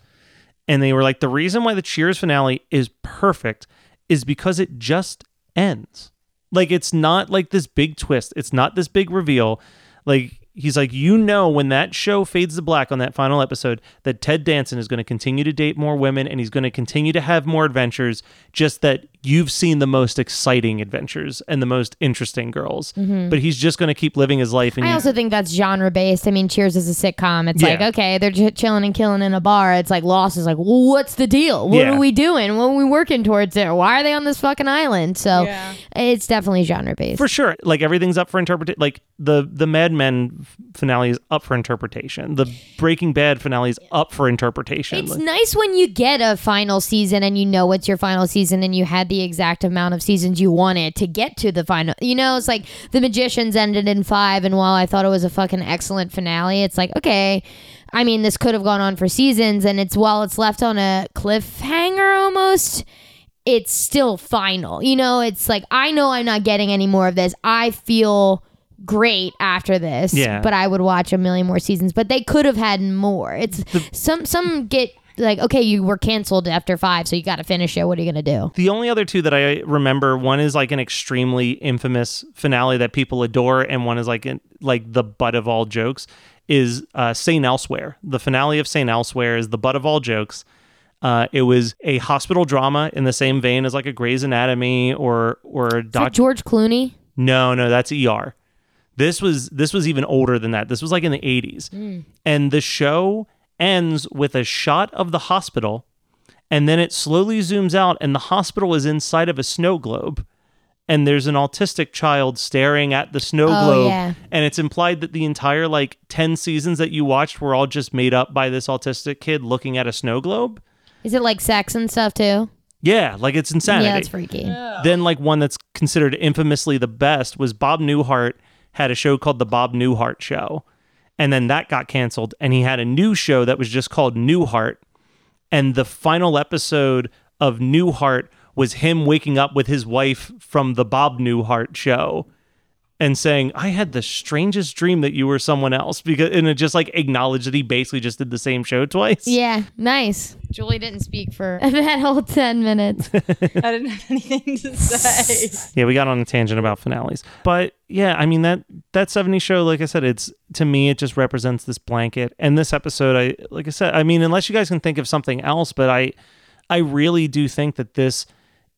And they were like, the reason why the Cheers finale is perfect is because it just ends. Like, it's not like this big twist, it's not this big reveal. Like, he's like, you know, when that show fades to black on that final episode, that Ted Danson is going to continue to date more women and he's going to continue to have more adventures, just that you've seen the most exciting adventures and the most interesting girls. Mm-hmm. But he's just going to keep living his life. And I you- also think that's genre based. I mean, Cheers is a sitcom. It's Yeah. like, okay, they're ch- chilling and killing in a bar. It's like Lost is like, well, what's the deal? What Yeah. are we doing? What are we working towards there? Why are they on this fucking island? So Yeah. it's definitely genre based. for sure like everything's up for interpretation like the the mad men finale is up for interpretation the breaking bad finale is up for interpretation It's Like, nice when you get a final season and you know it's your final season and you had the exact amount of seasons you wanted to get to the final. You know, it's like The Magicians ended in five, and while I thought it was a fucking excellent finale, it's like, okay, I mean, this could have gone on for seasons, and it's while it's left on a cliffhanger almost. It's still final. You know, it's like, I know I'm not getting any more of this. I feel great after this Yeah. but i would watch a million more seasons but they could have had more it's some some get like okay you were canceled after five so you got to finish it what are you gonna do the only other two that i remember one is like an extremely infamous finale that people adore and one is like an, like the butt of all jokes is uh saint elsewhere the finale of saint elsewhere is the butt of all jokes uh, it was a hospital drama in the same vein as like a Grey's Anatomy or or doc. george clooney No, no, that's ER. This was this was even older than that. This was like in the 80s. And the show ends with a shot of the hospital and then it slowly zooms out and the hospital is inside of a snow globe and there's an autistic child staring at the snow Oh, globe yeah. and it's implied that the entire like 10 seasons that you watched were all just made up by this autistic kid looking at a snow globe. is it like sex and stuff too Yeah, like it's insanity. yeah that's freaky Then, like one that's considered infamously the best was Bob Newhart had a show called The Bob Newhart Show. And then that got canceled. And he had a new show that was just called Newhart. And the final episode of Newhart was him waking up with his wife from The Bob Newhart Show and saying, I had the strangest dream that you were someone else. Because, and it just like acknowledged that he basically just did the same show twice. yeah nice julie didn't speak for that whole 10 minutes I didn't have anything to say. Yeah, we got on a tangent about finales. But yeah, I mean that that 70s show, like I said, it's to me it just represents this blanket. And this episode, I like I said, I mean, unless you guys can think of something else, but I I really do think that this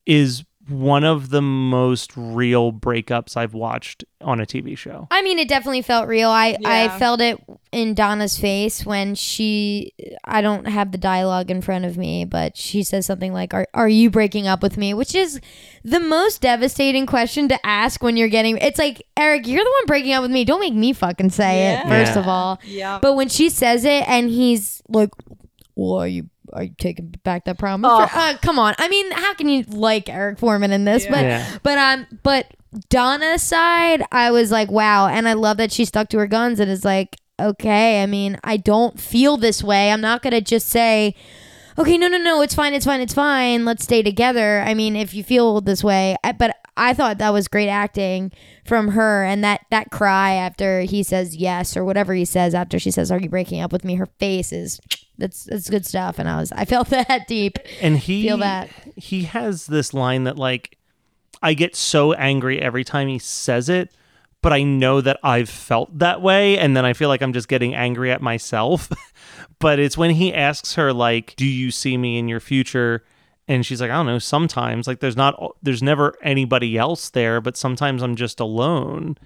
is one of the most real breakups I've watched on a TV show. I mean, it definitely felt real. I I felt it in Donna's face when she. I don't have the dialogue in front of me, but she says something like, "Are Are you breaking up with me?" Which is the most devastating question to ask when you're getting. It's like Eric, you're the one breaking up with me. Don't make me fucking say it. First Yeah. of all, Yeah. but when she says it and he's like, "Well, are you?" Are you taking back that promise? Oh. Uh, come on. I mean, how can you like Eric Forman in this? But Yeah. but um, but Donna's side, I was like, wow, and I love that she stuck to her guns and is like, okay. I mean, I don't feel this way. I'm not gonna just say, okay, no, no, no, it's fine, it's fine, it's fine. Let's stay together. I mean, if you feel this way, I, but I thought that was great acting from her, and that that cry after he says yes or whatever he says after she says, "Are you breaking up with me?" Her face is that's that's good stuff, and I was I felt that deep. and he Feel that. he has this line that like I get so angry every time he says it, but I know that I've felt that way and then I feel like I'm just getting angry at myself. but it's when he asks her like, "Do you see me in your future?" and she's like, "I don't know, sometimes like there's not there's never anybody else there, but sometimes I'm just alone."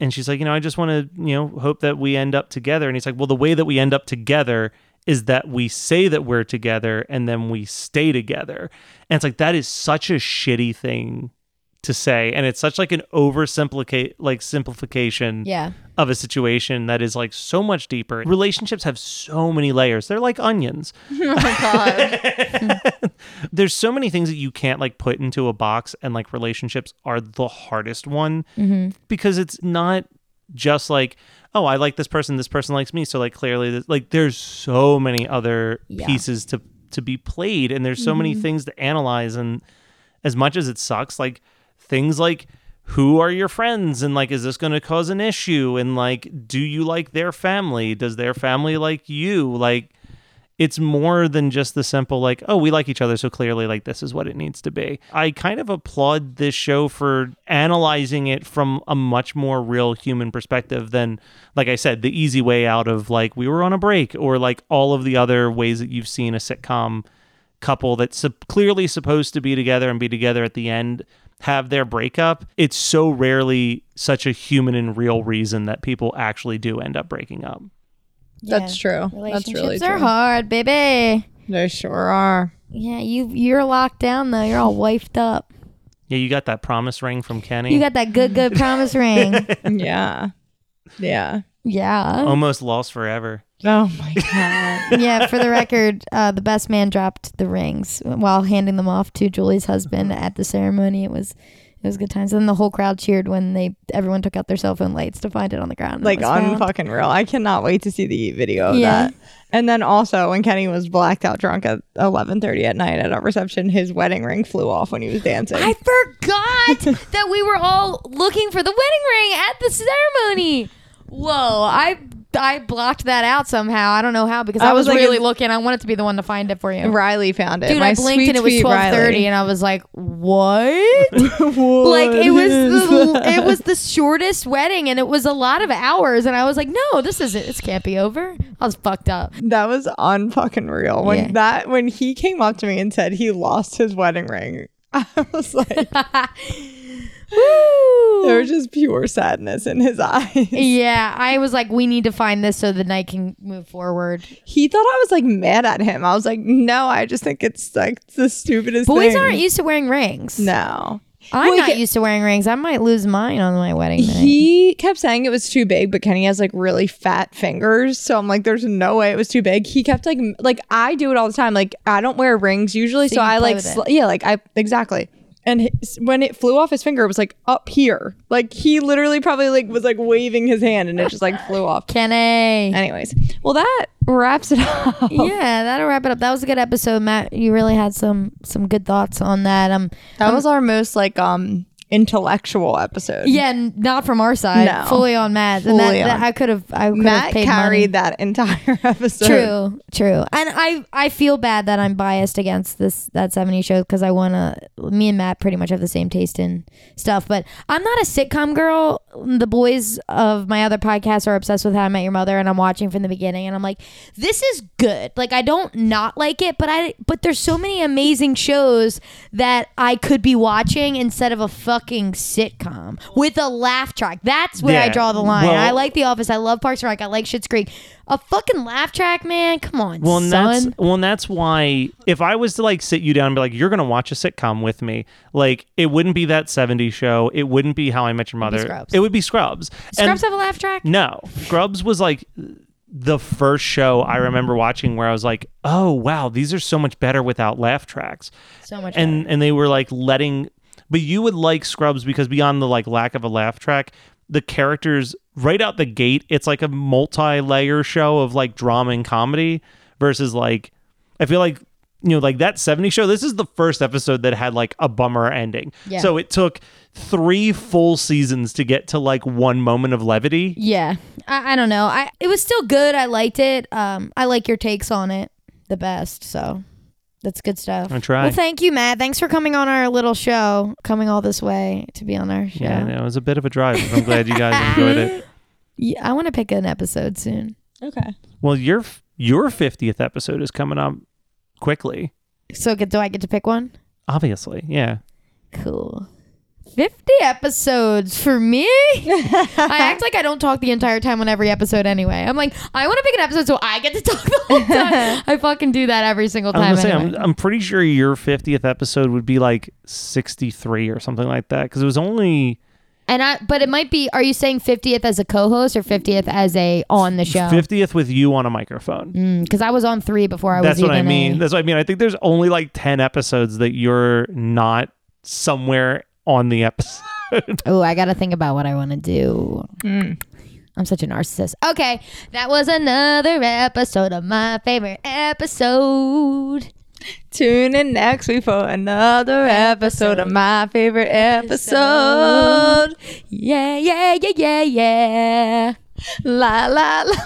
And she's like, "You know, I just want to, you know, hope that we end up together." And he's like, "Well, the way that we end up together is that we say that we're together and then we stay together. And it's like that is such a shitty thing to say and it's such like an oversimplify like simplification Yeah, of a situation that is like so much deeper. Relationships have so many layers. They're like onions. Oh my god. There's so many things that you can't like put into a box and like relationships are the hardest one mm-hmm. because it's not just like oh I like this person this person likes me. So like clearly this, like there's so many other Yeah. pieces to to be played and there's so many mm-hmm. things to analyze and as much as it sucks like things like who are your friends and like is this going to cause an issue and like do you like their family? Does their family like you? Like it's more than just the simple like oh we like each other so clearly like this is what it needs to be. I kind of applaud this show for analyzing it from a much more real human perspective than like i said the easy way out of like we were on a break or like all of the other ways that you've seen a sitcom couple that's sup- clearly supposed to be together and be together at the end have their breakup. It's so rarely such a human and real reason that people actually do end up breaking up That's true. That's Relationships really are true. hard, baby. They sure are. Yeah, you you're locked down though. You're all wifed up. yeah you got that promise ring from kenny You got that good good promise ring. Yeah. Yeah. Yeah. almost lost forever Oh my god. yeah, for the record, uh, the best man dropped the rings while handing them off to Julie's husband at the ceremony. It was it was good times. And then the whole crowd cheered when they everyone took out their cell phone lights to find it on the ground. like on fucking real. I cannot wait to see the video of Yeah. that. And then also when Kenny was blacked out drunk at eleven thirty at night at a reception, his wedding ring flew off when he was dancing. I forgot that we were all looking for the wedding ring at the ceremony. Whoa, I I blocked that out somehow. I don't know how because I, I was, was like, really looking. I wanted to be the one to find it for you. Riley found it. Dude, My I blinked and it was twelve thirty, and I was like, "What?" like it was the, it was the shortest wedding, and it was a lot of hours, and I was like, "No, this isn't. This can't be over." I was fucked up. That was unfucking real. When Yeah. that when he came up to me and said he lost his wedding ring, I was like! there was just pure sadness in his eyes. yeah, I was like, "We need to find this so the night can move forward." He thought I was like mad at him. I was like, no, I just think it's like the stupidest thing. Boys thing. aren't used to wearing rings. No. I'm Well, not he- used to wearing rings. I might lose mine on my wedding night. He kept saying it was too big, but Kenny has like really fat fingers, so I'm like, there's no way it was too big. He kept like, like I do it all the time. Like I don't wear rings usually, So so, I like, sl- yeah, like I exactly. And his, when it flew off his finger, it was like up here. Like he literally probably like was like waving his hand, and it just like flew off. Kenny. Anyways, well that wraps it up. yeah, that'll wrap it up. That was a good episode, Matt. You really had some some good thoughts on that. Um, That was our most like um intellectual episode. yeah, n- not from our side. No. Fully on Matt. And that, Fully that on. I could have. I could have Matt paid carried money. that entire episode. True, true. And I I feel bad that I'm biased against this that 70 show because I want to. Me and Matt pretty much have the same taste in stuff, but I'm not a sitcom girl. The boys of my other podcasts are obsessed with How I Met Your Mother, and I'm watching from the beginning, and I'm like, this is good. Like I don't not like it, but I but there's so many amazing shows that I could be watching instead of a fucking sitcom with a laugh track. That's where I draw the line. Well- I like The Office. I love Parks and Rec. I like Schitt's Creek. A fucking laugh track, man. Come on, Well, and that's son. well, and that's why if I was to like sit you down and be like, "You're gonna watch a sitcom with me," like it wouldn't be that '70s show. It wouldn't be How I Met Your Mother. Scrubs. It would be Scrubs. And- Scrubs have a laugh track. no, Scrubs was like the first show I remember watching where I was like, "Oh wow, these are so much better without laugh tracks." So much. and and they were like letting but you would like scrubs because beyond the like lack of a laugh track the characters right out the gate it's like a multi-layer show of like drama and comedy versus like i feel like you know, like that 70 show, this is the first episode that had like a bummer ending. Yeah. So it took three full seasons to get to like one moment of levity. Yeah, I, I don't know. I it was still good. I liked it. Um, I like your takes on it the best. So that's good stuff. I try. Well, thank you, Matt. Thanks for coming on our little show, coming all this way to be on our show. Yeah, I it was a bit of a drive. but I'm glad you guys enjoyed it. Yeah, I want to pick an episode soon. Okay. Well, your your 50th episode is coming up quickly. So, get, do I get to pick one? Obviously, yeah. Cool. 50 episodes for me? I act like I don't talk the entire time on every episode anyway. I'm like, I want to pick an episode so I get to talk the whole time. I fucking do that every single time. was gonna say. I'm, I'm pretty sure your 50th episode would be like 63 or something like that because it was only and I, but it might be, are you saying 50th as a co host or 50th as a on the show? 50th with you on a microphone. Mm, because I was on three before I That's was That's what I mean. a- That's what I mean. I think there's only like 10 episodes that you're not somewhere on the episode. Oh, I got to think about what I want to do. Mm. I'm such a narcissist. Okay, that was another episode of my favorite episode. Tune in next week for another episode of my favorite episode. Yeah, yeah, yeah, yeah, yeah. La la la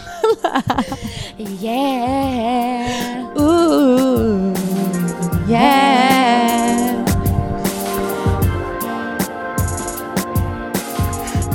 la. Yeah. Ooh. Yeah.